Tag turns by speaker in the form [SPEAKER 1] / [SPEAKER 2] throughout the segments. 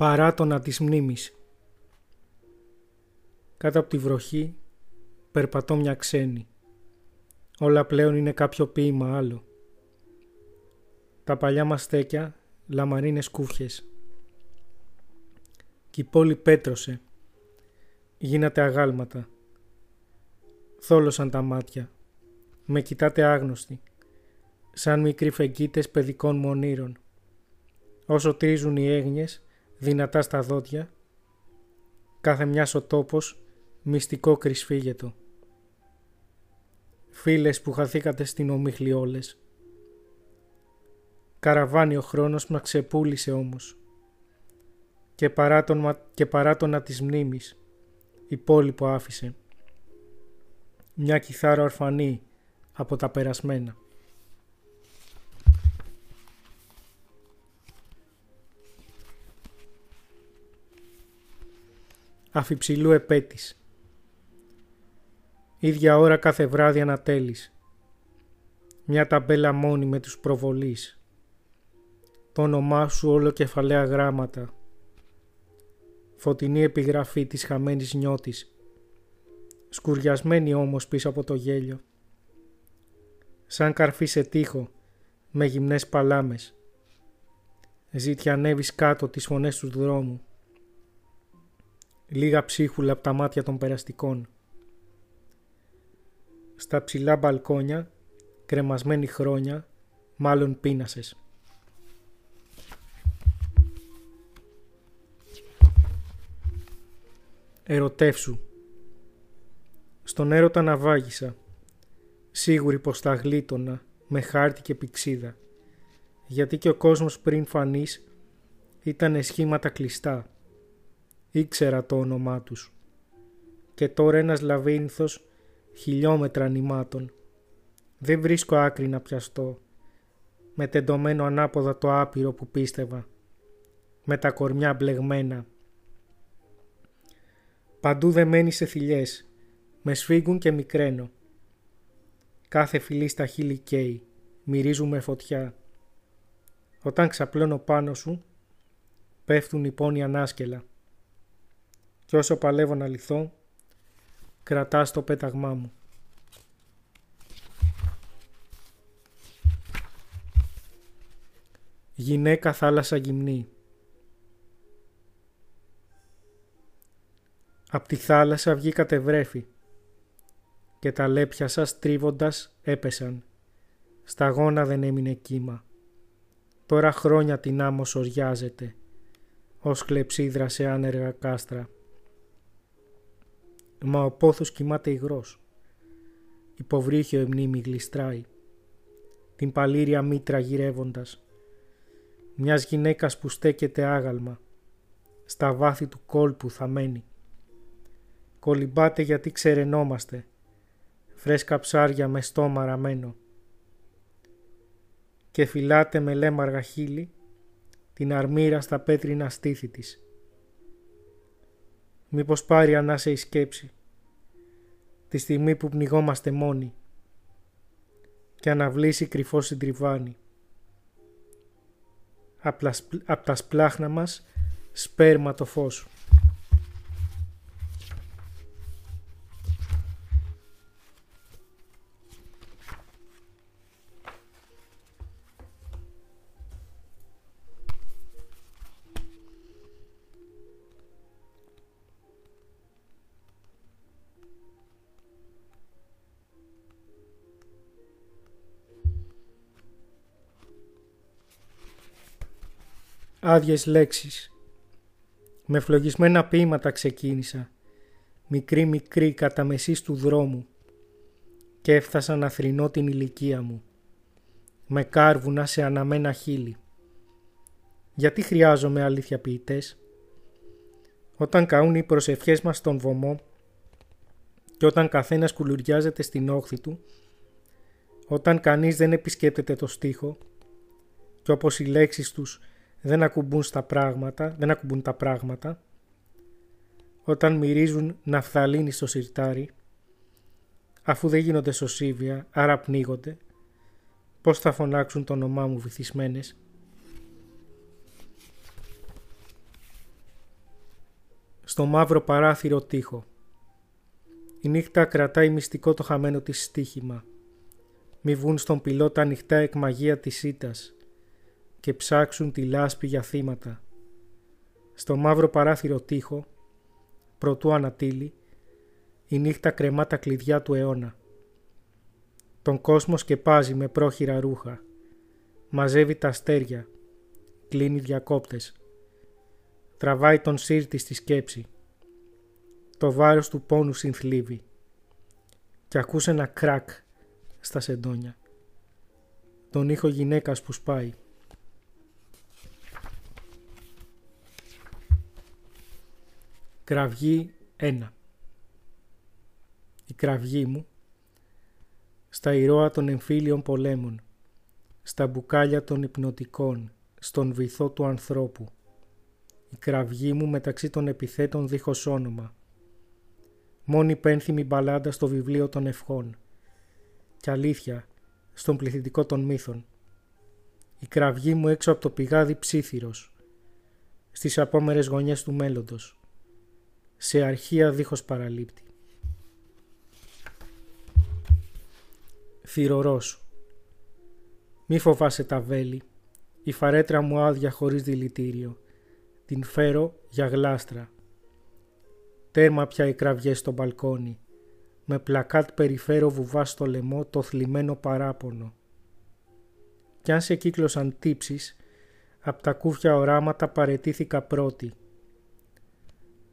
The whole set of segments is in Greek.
[SPEAKER 1] παράτονα της μνήμης. Κάτω από τη βροχή περπατώ μια ξένη. Όλα πλέον είναι κάποιο ποίημα άλλο. Τα παλιά μας στέκια λαμαρίνες κούφιες. Κι η πόλη πέτρωσε. Γίνατε αγάλματα. Θόλωσαν τα μάτια. Με κοιτάτε άγνωστοι. Σαν μικροί φεγγίτες παιδικών μονήρων. Όσο τρίζουν οι έγνοιες δυνατά στα δόντια, κάθε μιας ο τόπος μυστικό κρυσφύγετο. Φίλες που χαθήκατε στην ομίχλη όλες. Καραβάνι ο χρόνος μα ξεπούλησε όμως. Και παράτονα, και παράτονα της μνήμης, υπόλοιπο άφησε. Μια κιθάρα ορφανή από τα περασμένα. Αφιψηλού επέτης. Ίδια ώρα κάθε βράδυ ανατέλεις. Μια ταμπέλα μόνη με τους προβολείς. Το όνομά σου όλο κεφαλαία γράμματα. Φωτεινή επιγραφή της χαμένης νιώτης. Σκουριασμένη όμως πίσω από το γέλιο. Σαν καρφί σε τείχο, με γυμνές παλάμες. Ζήτια κάτω τις φωνές του δρόμου λίγα ψίχουλα από τα μάτια των περαστικών. Στα ψηλά μπαλκόνια, κρεμασμένοι χρόνια, μάλλον πείνασες. Ερωτεύσου. Στον έρωτα ναυάγησα, σίγουρη πως θα γλίτωνα με χάρτη και πηξίδα, γιατί και ο κόσμος πριν φανείς ήταν σχήματα κλειστά Ήξερα το όνομά τους. Και τώρα ένας λαβύρινθος χιλιόμετρα νημάτων. Δεν βρίσκω άκρη να πιαστώ. Με τεντωμένο ανάποδα το άπειρο που πίστευα. Με τα κορμιά μπλεγμένα. Παντού δεμένοι σε θηλιές. Με σφίγγουν και μικραίνω. Κάθε φιλή στα χείλη καίει. Μυρίζουμε φωτιά. Όταν ξαπλώνω πάνω σου, πέφτουν οι πόνοι ανάσκελα και όσο παλεύω να λυθώ, κρατάς το πέταγμά μου. Γυναίκα θάλασσα γυμνή. Απ' τη θάλασσα βγήκατε βρέφη και τα λέπια σας τρίβοντας έπεσαν. Στα γόνα δεν έμεινε κύμα. Τώρα χρόνια την άμμος σοριάζεται ως κλεψίδρα σε άνεργα κάστρα μα ο πόθος κοιμάται υγρός. Υποβρύχιο η μνήμη γλιστράει, την παλήρια μήτρα γυρεύοντας, μιας γυναίκας που στέκεται άγαλμα, στα βάθη του κόλπου θα μένει. Κολυμπάτε γιατί ξερενόμαστε, φρέσκα ψάρια με στόμα ραμένο. Και φυλάτε με λέμαργα χείλη την αρμύρα στα πέτρινα στήθη της Μήπως πάρει ανάσα η σκέψη. Τη στιγμή που πνιγόμαστε μόνοι. Και αναβλήσει κρυφό συντριβάνι. Απ' τα σπλάχνα μας σπέρμα το φως σου. Άδειες λέξεις. Με φλογισμένα ποίηματα ξεκίνησα, μικρή μικρή κατά μεσής του δρόμου και έφτασα να θρυνώ την ηλικία μου, με κάρβουνα σε αναμένα χείλη. Γιατί χρειάζομαι αλήθεια ποιητές; Όταν καούν οι προσευχές μας στον βωμό και όταν καθένας κουλουριάζεται στην όχθη του, όταν κανείς δεν επισκέπτεται το στίχο και όπως οι λέξεις τους δεν ακουμπούν στα πράγματα, δεν ακουμπούν τα πράγματα, όταν μυρίζουν ναφθαλίνη στο σιρτάρι, αφού δεν γίνονται σωσίβια, άρα πνίγονται, πώς θα φωνάξουν το όνομά μου βυθισμένες; στο μαύρο παράθυρο τείχο. Η νύχτα κρατάει μυστικό το χαμένο της στίχημα. Μη βγουν στον πιλότα ανοιχτά εκμαγεία της ήτας και ψάξουν τη λάσπη για θύματα. Στο μαύρο παράθυρο τείχο, πρωτού ανατύλει, η νύχτα κρεμά τα κλειδιά του αιώνα. Τον κόσμο σκεπάζει με πρόχειρα ρούχα. Μαζεύει τα αστέρια. Κλείνει διακόπτες. Τραβάει τον σύρτη στη σκέψη. Το βάρος του πόνου συνθλίβει. Και ακούς ένα κράκ στα σεντόνια. Τον ήχο γυναίκας που σπάει. Κραυγή 1 Η κραυγή μου στα ηρώα των εμφύλιων πολέμων, στα μπουκάλια των υπνοτικών, στον βυθό του ανθρώπου. Η κραυγή μου μεταξύ των επιθέτων δίχως όνομα. Μόνη πένθυμη μπαλάντα στο βιβλίο των ευχών. Και αλήθεια στον πληθυντικό των μύθων. Η κραυγή μου έξω από το πηγάδι ψήθυρος. Στις απόμερες γωνιές του μέλλοντος. Σε αρχεία δίχως παραλήπτη. θυρωρός. Μη φοβάσαι τα βέλη, η φαρέτρα μου άδεια χωρίς δηλητήριο. Την φέρω για γλάστρα. Τέρμα πια οι κραυγές στο μπαλκόνι. Με πλακάτ περιφέρω βουβά στο λαιμό το θλιμμένο παράπονο. Κι αν σε κύκλωσαν τύψεις, απ' τα κούφια οράματα παρετήθηκα πρώτη.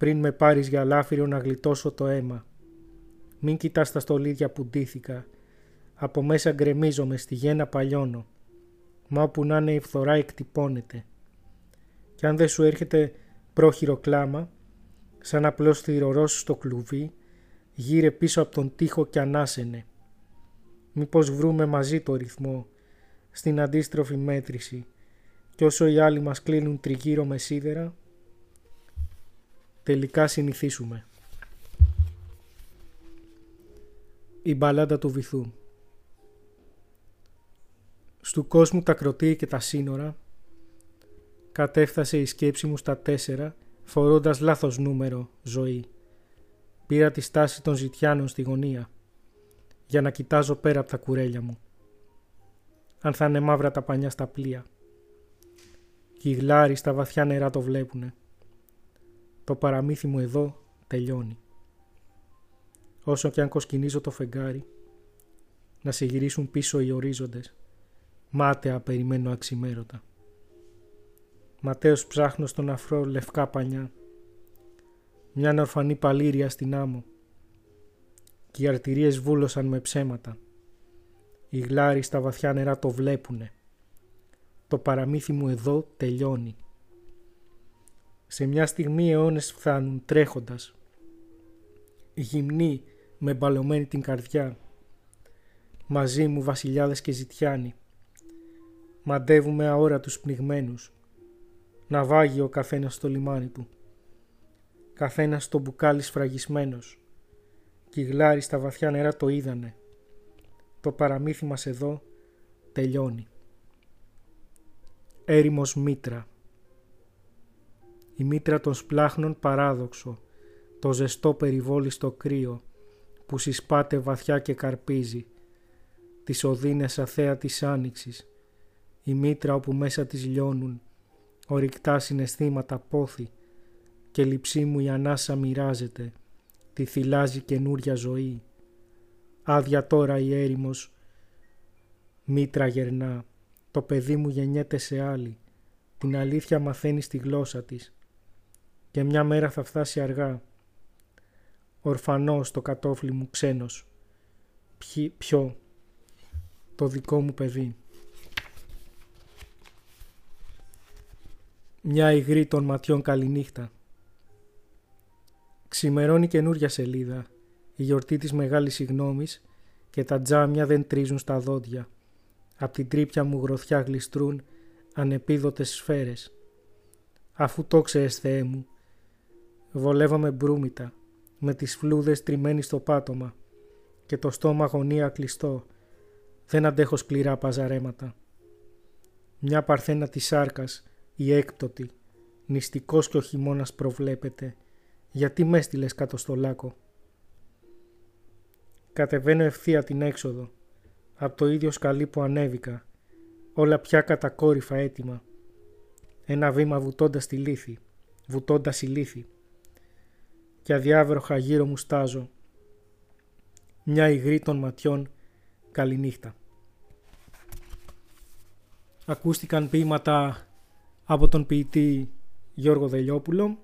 [SPEAKER 1] Πριν με πάρεις για λάφυρο να γλιτώσω το αίμα. Μην κοιτάς τα στολίδια που ντύθηκα από μέσα γκρεμίζομαι, στη γένα παλιώνω. Μα όπου να είναι η φθορά εκτυπώνεται. Κι αν δεν σου έρχεται πρόχειρο κλάμα, σαν απλώς θηρορός στο κλουβί, γύρε πίσω από τον τοίχο κι ανάσαινε. Μήπως βρούμε μαζί το ρυθμό, στην αντίστροφη μέτρηση, κι όσο οι άλλοι μας κλείνουν τριγύρω με σίδερα, τελικά συνηθίσουμε. Η μπαλάντα του βυθού Στου κόσμου τα κροτή και τα σύνορα κατέφτασε η σκέψη μου στα τέσσερα φορώντας λάθος νούμερο ζωή. Πήρα τη στάση των ζητιάνων στη γωνία για να κοιτάζω πέρα από τα κουρέλια μου. Αν θα είναι μαύρα τα πανιά στα πλοία. Κι οι γλάροι στα βαθιά νερά το βλέπουνε. Το παραμύθι μου εδώ τελειώνει. Όσο κι αν κοσκινίζω το φεγγάρι, να σε γυρίσουν πίσω οι ορίζοντες Μάταια περιμένω αξιμέρωτα. Ματέος ψάχνω στον αφρό λευκά πανιά. Μια ορφανή παλήρια στην άμμο. Και οι αρτηρίες βούλωσαν με ψέματα. Οι γλάροι στα βαθιά νερά το βλέπουνε. Το παραμύθι μου εδώ τελειώνει. Σε μια στιγμή αιώνες φθάνουν τρέχοντας. Γυμνοί με μπαλωμένη την καρδιά. Μαζί μου βασιλιάδες και ζητιάνοι μαντεύουμε αόρατους πνιγμένους. Να βάγει ο καθένας στο λιμάνι του. Καθένας στο μπουκάλι σφραγισμένος. Κι οι γλάροι στα βαθιά νερά το είδανε. Το παραμύθι μας εδώ τελειώνει. Έρημος μήτρα. Η μήτρα των σπλάχνων παράδοξο. Το ζεστό περιβόλι στο κρύο που συσπάται βαθιά και καρπίζει. Τις οδύνες αθέα της άνοιξης η μήτρα όπου μέσα της λιώνουν, ορυκτά συναισθήματα πόθη και λυψή μου η ανάσα μοιράζεται, τη θυλάζει καινούρια ζωή. Άδεια τώρα η έρημος, μήτρα γερνά, το παιδί μου γεννιέται σε άλλη, την αλήθεια μαθαίνει στη γλώσσα της και μια μέρα θα φτάσει αργά. Ορφανός το κατόφλι μου ξένος, ποιο, το δικό μου παιδί. Μια υγρή των ματιών καληνύχτα. Ξημερώνει καινούρια σελίδα. Η γιορτή της μεγάλης συγνώμης και τα τζάμια δεν τρίζουν στα δόντια. Απ' την τρύπια μου γροθιά γλιστρούν ανεπίδοτες σφαίρες. Αφού το ξέρεις Θεέ μου, βολεύαμε μπρούμητα, με τις φλούδες τριμμένοι στο πάτωμα και το στόμα αγωνία κλειστό. Δεν αντέχω σκληρά παζαρέματα. Μια παρθένα της σάρκας η έκπτωτη, νηστικός και ο χειμώνας προβλέπεται γιατί μες έστειλε κάτω στο λάκκο; Κατεβαίνω ευθεία την έξοδο, από το ίδιο σκαλί που ανέβηκα, όλα πια κατακόρυφα έτοιμα. Ένα βήμα βουτώντας τη λύθη, βουτώντας η λύθη. Και αδιάβροχα γύρω μου στάζω. Μια υγρή των ματιών, καληνύχτα. Ακούστηκαν ποίηματα από τον ποιητή Γιώργο Δελιόπουλο.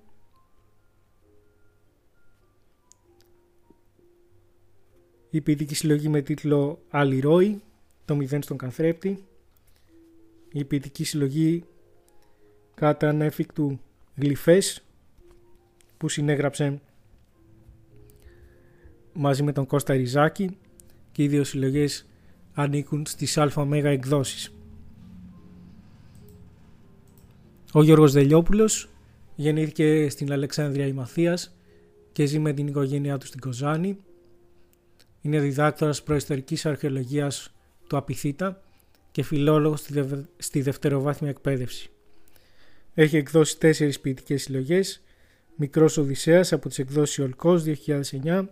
[SPEAKER 1] Η ποιητική συλλογή με τίτλο «Αλληρώη», το μηδέν στον καθρέπτη. Η ποιητική συλλογή κατά ανέφικτου γλυφές που συνέγραψε μαζί με τον Κώστα Ριζάκη και οι δύο συλλογές ανήκουν στις ΑΜ εκδόσεις. Ο Γιώργος Δελιόπουλος γεννήθηκε στην Αλεξάνδρεια Ημαθίας και ζει με την οικογένειά του στην Κοζάνη. Είναι διδάκτορας προϊστορικής αρχαιολογίας του Απιθύτα και φιλόλογος στη δευτεροβάθμια εκπαίδευση. Έχει εκδώσει τέσσερις ποιητικές συλλογές Μικρός Οδυσσέας από τις εκδόσεις Ολκός 2009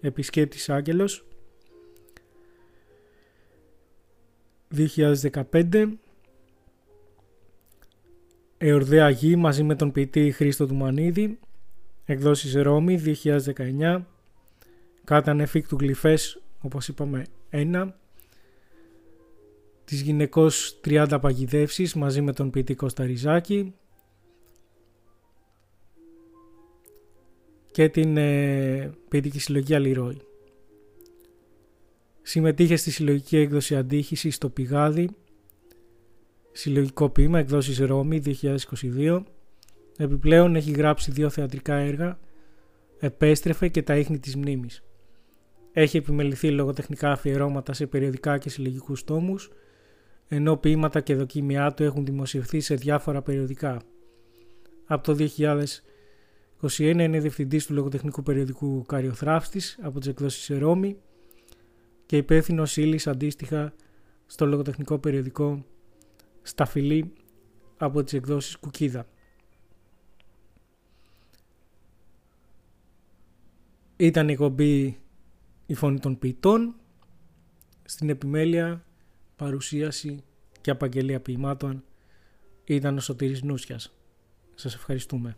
[SPEAKER 1] Επισκέπτης Άγγελος. 2015 Εορδέα Γη μαζί με τον ποιητή Χρήστο του Μανίδη εκδόσεις Ρώμη 2019 Κάταν εφίκτου γλυφές όπως είπαμε ένα. Της γυναικός 30 παγιδεύσεις μαζί με τον ποιητή Κωνσταριζάκη και την ε, ποιητική συλλογή Αλληρώη. Συμμετείχε στη συλλογική έκδοση Αντίχηση στο Πηγάδι, συλλογικό ποίημα εκδόσεις Ρώμη 2022. Επιπλέον έχει γράψει δύο θεατρικά έργα, επέστρεφε και τα ίχνη της μνήμης. Έχει επιμεληθεί λογοτεχνικά αφιερώματα σε περιοδικά και συλλογικούς τόμους, ενώ ποίηματα και δοκίμια του έχουν δημοσιευθεί σε διάφορα περιοδικά. Από το 2021 είναι διευθυντής του λογοτεχνικού περιοδικού Καριοθράφτης από τις εκδόσεις Ρώμη και υπεύθυνος ύλης αντίστοιχα στο λογοτεχνικό περιοδικό Σταφυλή από τις εκδόσεις Κουκίδα. Ήταν η κομπή «Η Φωνή των Ποιητών» στην επιμέλεια παρουσίαση και απαγγελία ποιημάτων ήταν ο Σωτήρης Νούσιας. Σας ευχαριστούμε.